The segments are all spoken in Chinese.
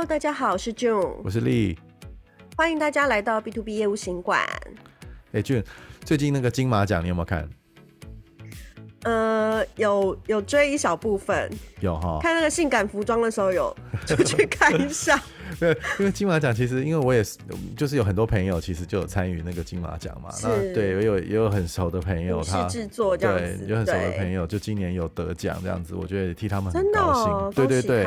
Hello，大家好，我是 June，我是 Lee，欢迎大家来到 B to B 业务行馆。哎，June，最近那个金马奖你有没有看？呃，有有追一小部分，有哈，看那个性感服装的时候有 出去看一下。对，因为金马奖其实，因为我也是，就是有很多朋友其实就有参与那个金马奖嘛。是那对，也有也有很熟的朋友，他制作这样子，对，有很熟的朋友，就今年有得奖这样子，我觉得也替他们很高兴。真的哦、对对对，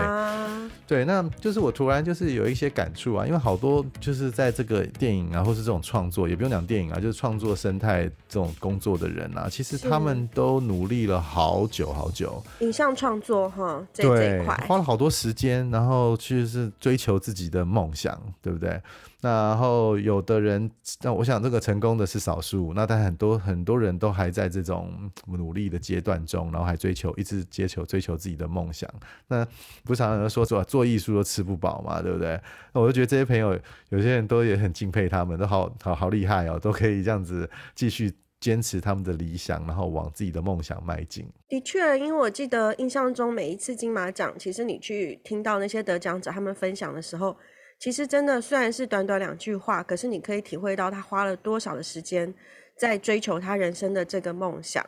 对，那就是我突然就是有一些感触啊，因为好多就是在这个电影啊，或是这种创作，也不用讲电影啊，就是创作生态这种工作的人啊，其实他们都努力了好久好久。影像创作哈，这对这一块花了好多时间，然后去是追求自己的梦想，对不对？那然后有的人，那我想这个成功的是少数，那但很多很多人都还在这种努力的阶段中，然后还追求一直追求追求自己的梦想。那不常常说说做艺术都吃不饱嘛，对不对？那我就觉得这些朋友有些人都也很敬佩他们，都好好 好厉害哦，都可以这样子继续坚持他们的理想，然后往自己的梦想迈进。的确，因为我记得印象中每一次金马奖，其实你去听到那些得奖者他们分享的时候。其实真的虽然是短短两句话，可是你可以体会到他花了多少的时间在追求他人生的这个梦想，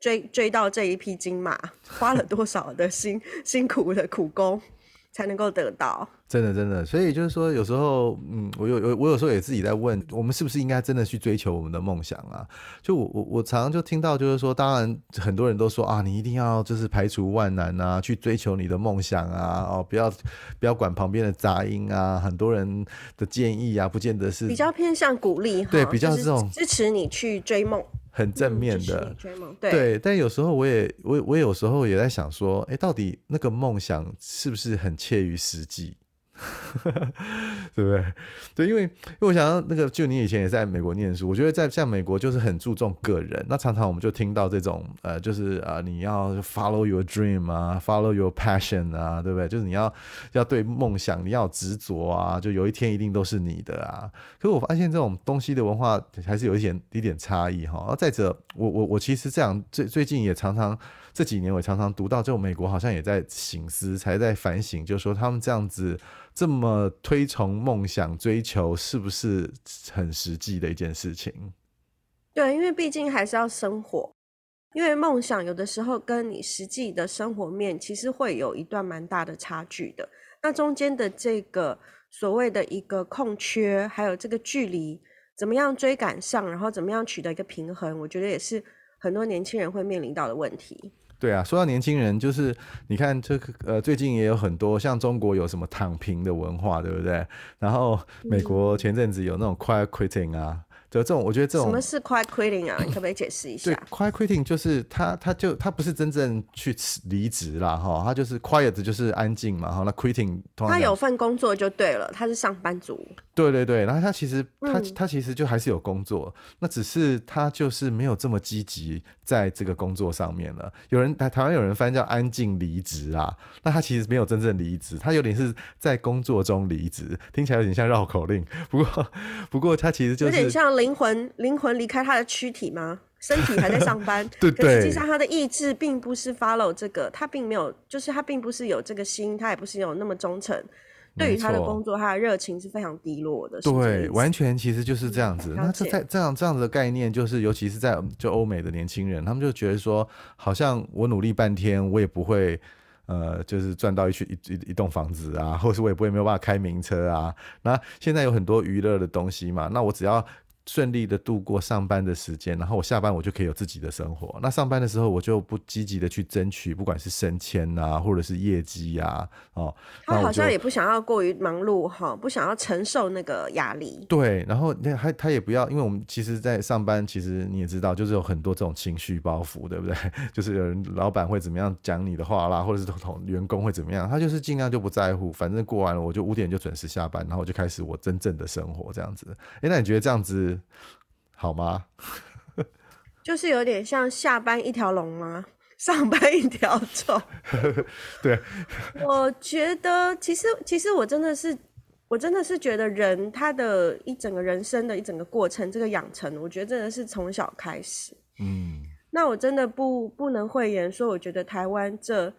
追追到这一匹金马，花了多少的辛 辛苦的苦功才能够得到。真的，真的，所以就是说，有时候，嗯，我有有，我有时候也自己在问，我们是不是应该真的去追求我们的梦想啊？就我我我常常就听到，就是说，当然很多人都说啊，你一定要就是排除万难啊，去追求你的梦想啊，哦，不要不要管旁边的杂音啊，很多人的建议啊，不见得是比较偏向鼓励，对，比较这种支持你去追梦，很正面的、对。但有时候我也我我有时候也在想说，哎，到底那个梦想是不是很切于实际？对不对？对，因为因为我想到那个，就你以前也在美国念书，我觉得在像美国就是很注重个人。那常常我们就听到这种呃，就是、呃，你要 follow your dream 啊，follow your passion 啊，对不对？就是你要要对梦想你要执着啊，就有一天一定都是你的啊。可是我发现这种东西的文化还是有一点一点差异哈。再者，我我我其实这样最最近也常常这几年我常常读到，就美国好像也在醒思，才在反省，就说他们这样子。这么推崇梦想追求，是不是很实际的一件事情？对，因为毕竟还是要生活，因为梦想有的时候跟你实际的生活面其实会有一段蛮大的差距的。那中间的这个所谓的一个空缺，还有这个距离，怎么样追赶上，然后怎么样取得一个平衡，我觉得也是很多年轻人会面临到的问题。对啊，说到年轻人，就是你看这个呃，最近也有很多像中国有什么躺平的文化，对不对？然后美国前阵子有那种 quiet quitting 啊。这种，我觉得这种什么是 quiet quitting 啊？你可不可以解释一下？对，quiet quitting 就是他，他就他不是真正去离职啦，哈，他就是 quiet 就是安静嘛，哈，那 quitting 他有份工作就对了，他是上班族。对对对，然后他其实他、嗯、他其实就还是有工作，那只是他就是没有这么积极在这个工作上面了。有人台台湾有人翻叫安静离职啊，那他其实没有真正离职，他有点是在工作中离职，听起来有点像绕口令。不过不过他其实就是有点像。灵魂灵魂离开他的躯体吗？身体还在上班，对对。实际上他的意志并不是 follow 这个，他并没有，就是他并不是有这个心，他也不是有那么忠诚。对于他的工作，他的热情是非常低落的。对，完全其实就是这样子。嗯、那这在这样这样子的概念，就是尤其是在就欧美的年轻人，他们就觉得说，好像我努力半天，我也不会。呃，就是赚到一区一一一栋房子啊，或是我也不会没有办法开名车啊。那现在有很多娱乐的东西嘛，那我只要。顺利的度过上班的时间，然后我下班我就可以有自己的生活。那上班的时候我就不积极的去争取，不管是升迁啊，或者是业绩啊，哦，他好像也不想要过于忙碌哈，不想要承受那个压力。对，然后那他他也不要，因为我们其实，在上班，其实你也知道，就是有很多这种情绪包袱，对不对？就是有人老板会怎么样讲你的话啦，或者是同员工会怎么样，他就是尽量就不在乎，反正过完了我就五点就准时下班，然后我就开始我真正的生活这样子。哎，那你觉得这样子？好吗？就是有点像下班一条龙吗？上班一条虫。对，我觉得其实其实我真的是我真的是觉得人他的一整个人生的一整个过程，这个养成，我觉得真的是从小开始。嗯，那我真的不不能讳言说，我觉得台湾这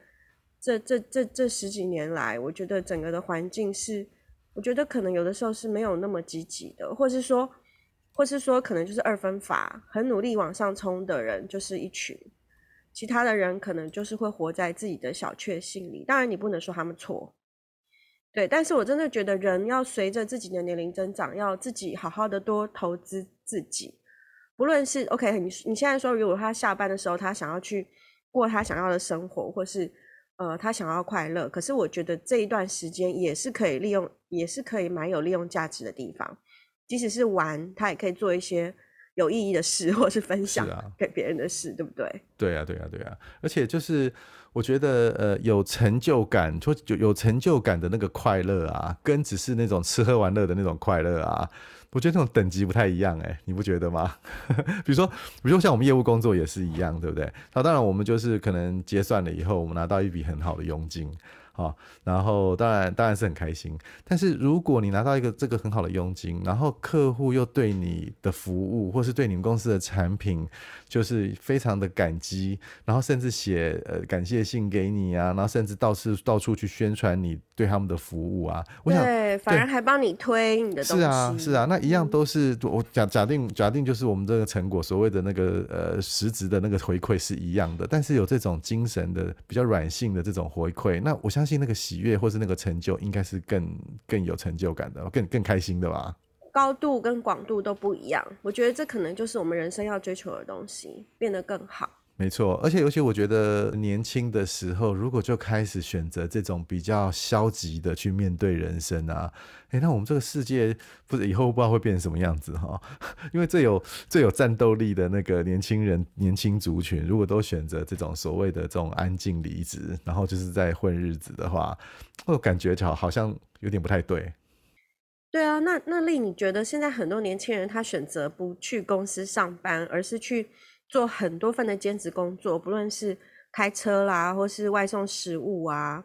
这这这这十几年来，我觉得整个的环境是，我觉得可能有的时候是没有那么积极的，或是说，或是说可能就是二分法，很努力往上冲的人就是一群，其他的人可能就是会活在自己的小确幸里。当然，你不能说他们错，对，但是我真的觉得人要随着自己的年龄增长，要自己好好的多投资自己。不论是 OK，你你现在说，如果他下班的时候，他想要去过他想要的生活，或是呃他想要快乐，可是我觉得这一段时间也是可以利用，也是可以蛮有利用价值的地方。即使是玩，他也可以做一些有意义的事，或是分享给别人的事，啊、对不对？对啊，对啊，对啊。而且就是我觉得呃有成就感，就有有成就感的那个快乐啊，跟只是那种吃喝玩乐的那种快乐啊。我觉得那种等级不太一样，哎，你不觉得吗？比如说，比如说像我们业务工作也是一样，对不对？那当然，我们就是可能结算了以后，我们拿到一笔很好的佣金。好，然后当然当然是很开心，但是如果你拿到一个这个很好的佣金，然后客户又对你的服务或是对你们公司的产品就是非常的感激，然后甚至写呃感谢信给你啊，然后甚至到处到处去宣传你对他们的服务啊，我想对，反而还帮你推你的东西，是啊是啊，那一样都是我假假定假定就是我们这个成果所谓的那个呃实质的那个回馈是一样的，但是有这种精神的比较软性的这种回馈，那我。相信那个喜悦或是那个成就，应该是更更有成就感的，更更开心的吧？高度跟广度都不一样，我觉得这可能就是我们人生要追求的东西，变得更好。没错，而且尤其我觉得年轻的时候，如果就开始选择这种比较消极的去面对人生啊，诶，那我们这个世界不是以后不知道会变成什么样子哈？因为最有最有战斗力的那个年轻人、年轻族群，如果都选择这种所谓的这种安静离职，然后就是在混日子的话，我感觉就好好像有点不太对。对啊，那那令，你觉得现在很多年轻人他选择不去公司上班，而是去做很多份的兼职工作，不论是开车啦，或是外送食物啊，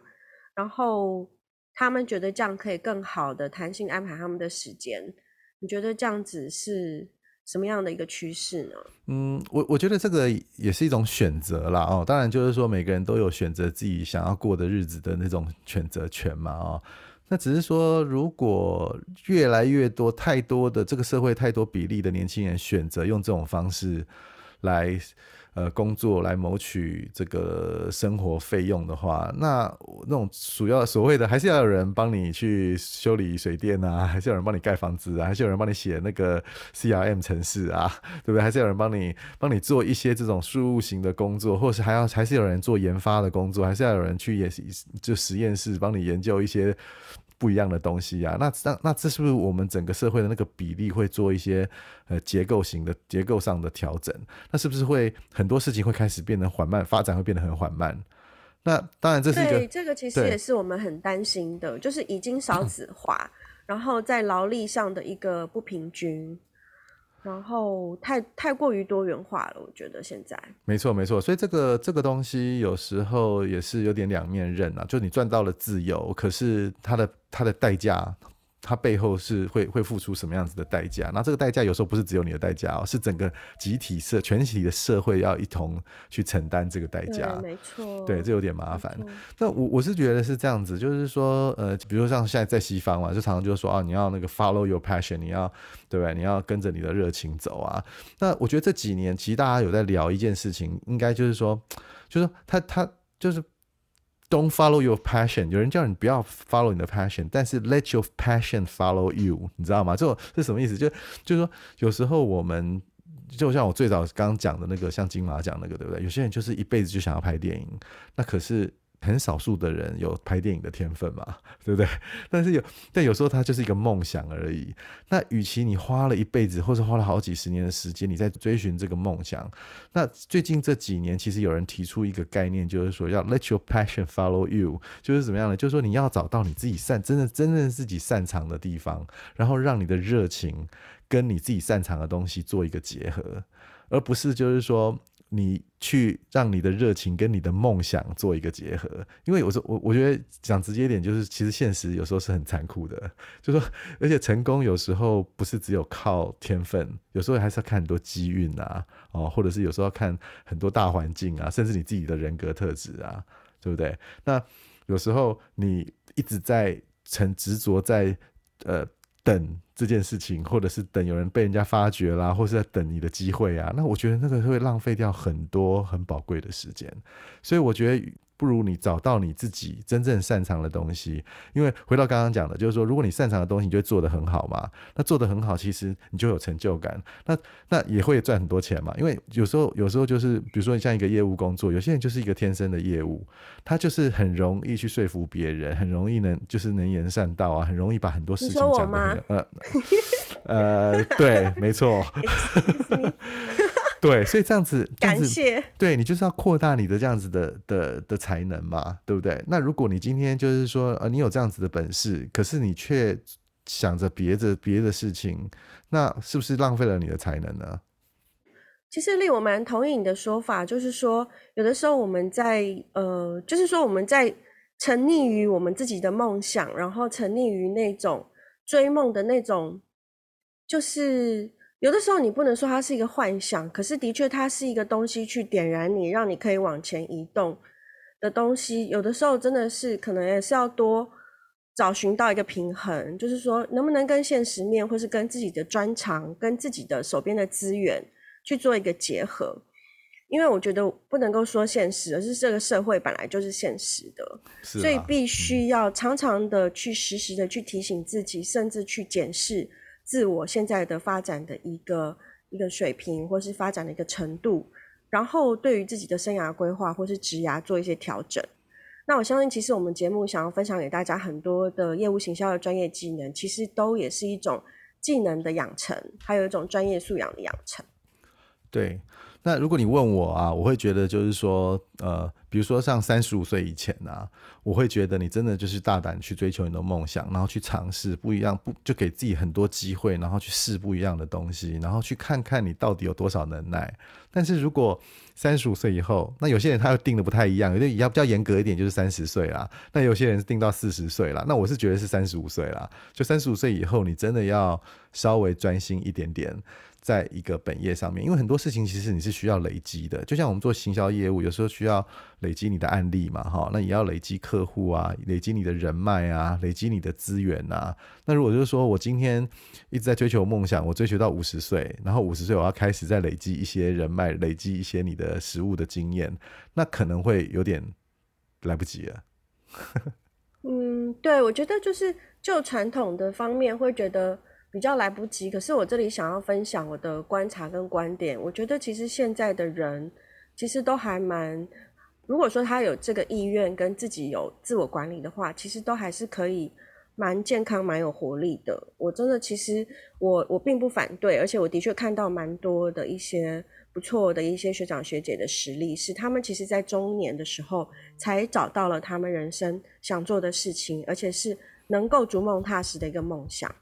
然后他们觉得这样可以更好的弹性安排他们的时间。你觉得这样子是什么样的一个趋势呢？嗯，我我觉得这个也是一种选择啦。哦。当然，就是说每个人都有选择自己想要过的日子的那种选择权嘛哦。那只是说，如果越来越多、太多的这个社会太多比例的年轻人选择用这种方式。来，呃，工作来谋取这个生活费用的话，那那种主要所谓的，还是要有人帮你去修理水电啊，还是有人帮你盖房子啊，还是有人帮你写那个 CRM 程式啊，对不对？还是有人帮你帮你做一些这种输入型的工作，或是还要还是有人做研发的工作，还是要有人去也就实验室帮你研究一些。不一样的东西啊，那那那这是不是我们整个社会的那个比例会做一些呃结构型的结构上的调整？那是不是会很多事情会开始变得缓慢，发展会变得很缓慢？那当然这是一个对，这个其实也是我们很担心的，就是已经少子化，然后在劳力上的一个不平均。然后太太过于多元化了，我觉得现在没错没错，所以这个这个东西有时候也是有点两面刃啊，就你赚到了自由，可是它的它的代价。它背后是会会付出什么样子的代价？那这个代价有时候不是只有你的代价哦，是整个集体社全体的社会要一同去承担这个代价。没错，对，这有点麻烦。那我我是觉得是这样子，就是说，呃，比如说像现在在西方嘛，就常常就是说啊，你要那个 follow your passion，你要对不对？你要跟着你的热情走啊。那我觉得这几年其实大家有在聊一件事情，应该就是说，就是说他他就是。Don't follow your passion。有人叫你不要 follow 你的 passion，但是 let your passion follow you，你知道吗？这种是什么意思？就就是说，有时候我们就像我最早刚刚讲的那个，像金马奖那个，对不对？有些人就是一辈子就想要拍电影，那可是。很少数的人有拍电影的天分嘛，对不对？但是有，但有时候它就是一个梦想而已。那与其你花了一辈子，或者花了好几十年的时间，你在追寻这个梦想，那最近这几年，其实有人提出一个概念，就是说要 let your passion follow you，就是怎么样呢？就是说你要找到你自己擅真的真正自己擅长的地方，然后让你的热情跟你自己擅长的东西做一个结合，而不是就是说。你去让你的热情跟你的梦想做一个结合，因为有时候我我觉得讲直接一点，就是其实现实有时候是很残酷的，就说而且成功有时候不是只有靠天分，有时候还是要看很多机运啊，哦，或者是有时候要看很多大环境啊，甚至你自己的人格特质啊，对不对？那有时候你一直在很执着在呃等这件事情，或者是等有人被人家发掘啦，或是在等你的机会啊，那我觉得那个会浪费掉很多很宝贵的时间，所以我觉得。不如你找到你自己真正擅长的东西，因为回到刚刚讲的，就是说，如果你擅长的东西，你就会做得很好嘛。那做得很好，其实你就有成就感，那那也会赚很多钱嘛。因为有时候，有时候就是，比如说你像一个业务工作，有些人就是一个天生的业务，他就是很容易去说服别人，很容易能就是能言善道啊，很容易把很多事情讲得很呃呃，对，没错。对，所以这样子，感谢。对，你就是要扩大你的这样子的的的才能嘛，对不对？那如果你今天就是说，呃，你有这样子的本事，可是你却想着别的别的事情，那是不是浪费了你的才能呢？其实，令，我蛮同意你的说法，就是说，有的时候我们在呃，就是说我们在沉溺于我们自己的梦想，然后沉溺于那种追梦的那种，就是。有的时候你不能说它是一个幻想，可是的确它是一个东西去点燃你，让你可以往前移动的东西。有的时候真的是可能也是要多找寻到一个平衡，就是说能不能跟现实面，或是跟自己的专长、跟自己的手边的资源去做一个结合。因为我觉得不能够说现实，而是这个社会本来就是现实的，啊，所以必须要常常的去实时的去提醒自己，甚至去检视。自我现在的发展的一个一个水平，或是发展的一个程度，然后对于自己的生涯规划或是职涯做一些调整。那我相信，其实我们节目想要分享给大家很多的业务行销的专业技能，其实都也是一种技能的养成，还有一种专业素养的养成。对。那如果你问我啊，我会觉得就是说，呃，比如说像三十五岁以前啊，我会觉得你真的就是大胆去追求你的梦想，然后去尝试不一样，不就给自己很多机会，然后去试不一样的东西，然后去看看你到底有多少能耐。但是如果三十五岁以后，那有些人他又定的不太一样，有点要比较严格一点，就是三十岁啦。那有些人定到四十岁啦。那我是觉得是三十五岁啦，就三十五岁以后，你真的要稍微专心一点点。在一个本业上面，因为很多事情其实你是需要累积的，就像我们做行销业务，有时候需要累积你的案例嘛，哈，那也要累积客户啊，累积你的人脉啊，累积你的资源啊。那如果就是说我今天一直在追求梦想，我追求到五十岁，然后五十岁我要开始再累积一些人脉，累积一些你的实务的经验，那可能会有点来不及了。嗯，对，我觉得就是就传统的方面会觉得。比较来不及，可是我这里想要分享我的观察跟观点。我觉得其实现在的人其实都还蛮，如果说他有这个意愿跟自己有自我管理的话，其实都还是可以蛮健康、蛮有活力的。我真的其实我我并不反对，而且我的确看到蛮多的一些不错的一些学长学姐的实力，是他们其实在中年的时候才找到了他们人生想做的事情，而且是能够逐梦踏实的一个梦想。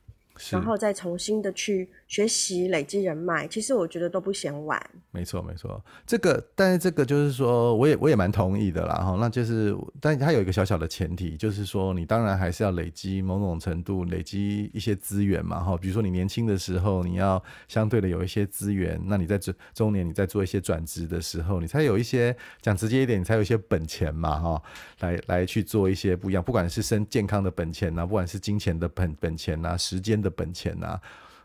然后再重新的去学习、累积人脉，其实我觉得都不嫌晚。没错，没错。这个，但是这个就是说，我也我也蛮同意的啦。哈，那就是，但是它有一个小小的前提，就是说，你当然还是要累积某种程度，累积一些资源嘛。哈，比如说你年轻的时候，你要相对的有一些资源。那你在中中年，你在做一些转职的时候，你才有一些讲直接一点，你才有一些本钱嘛。哈，来来去做一些不一样，不管是身健康的本钱呐，不管是金钱的本本钱呐，时间的本钱呐，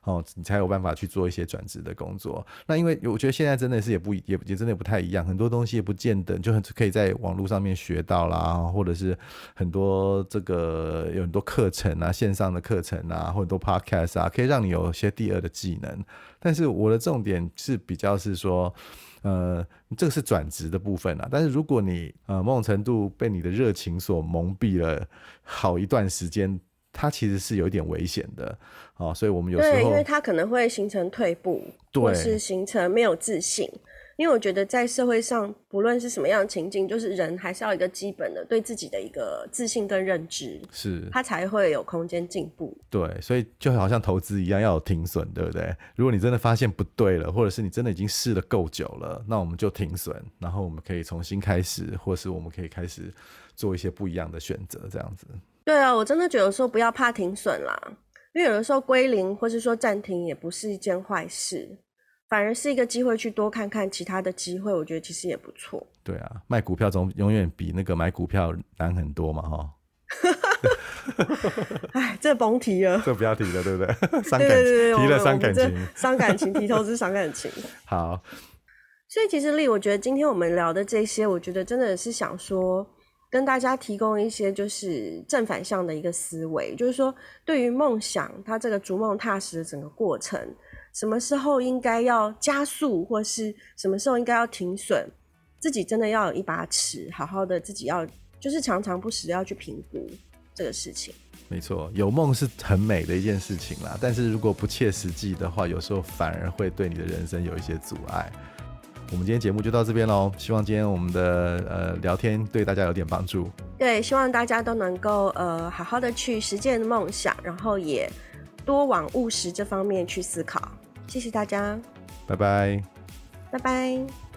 哦，你才有办法去做一些转职的工作。那因为我觉得现在真的是也不也也真的不太一样，很多东西也不见得就很可以在网络上面学到啦，或者是很多这个有很多课程啊，线上的课程啊，或很多 podcast 啊，可以让你有一些第二的技能。但是我的重点是比较是说，呃，这个是转职的部分啊。但是如果你呃某种程度被你的热情所蒙蔽了好一段时间。它其实是有一点危险的，哦，所以我们有时候对，因为它可能会形成退步，对，或是形成没有自信。因为我觉得在社会上，不论是什么样的情境，就是人还是要一个基本的对自己的一个自信跟认知，是他才会有空间进步。对，所以就好像投资一样，要有停损，对不对？如果你真的发现不对了，或者是你真的已经试了够久了，那我们就停损，然后我们可以重新开始，或是我们可以开始做一些不一样的选择，这样子。对啊，我真的觉得说不要怕停损啦，因为有的时候归零或是说暂停也不是一件坏事。反而是一个机会去多看看其他的机会，我觉得其实也不错。对啊，卖股票总永远比那个买股票难很多嘛，哈。哎，这甭提了，这不要提了，对不对？伤感情，提了伤感情，伤感情，提投资伤感情。好，所以其实丽，我觉得今天我们聊的这些，我觉得真的是想说，跟大家提供一些就是正反向的一个思维，就是说，对于梦想，它这个逐梦踏实的整个过程，什么时候应该要加速，或是什么时候应该要停损，自己真的要有一把尺，好好的自己要。就是常常不时要去评估这个事情。没错，有梦是很美的一件事情啦，但是如果不切实际的话，有时候反而会对你的人生有一些阻碍。我们今天节目就到这边喽，希望今天我们的呃聊天对大家有点帮助。对，希望大家都能够呃好好的去实践梦想，然后也多往务实这方面去思考。谢谢大家，拜拜，拜拜。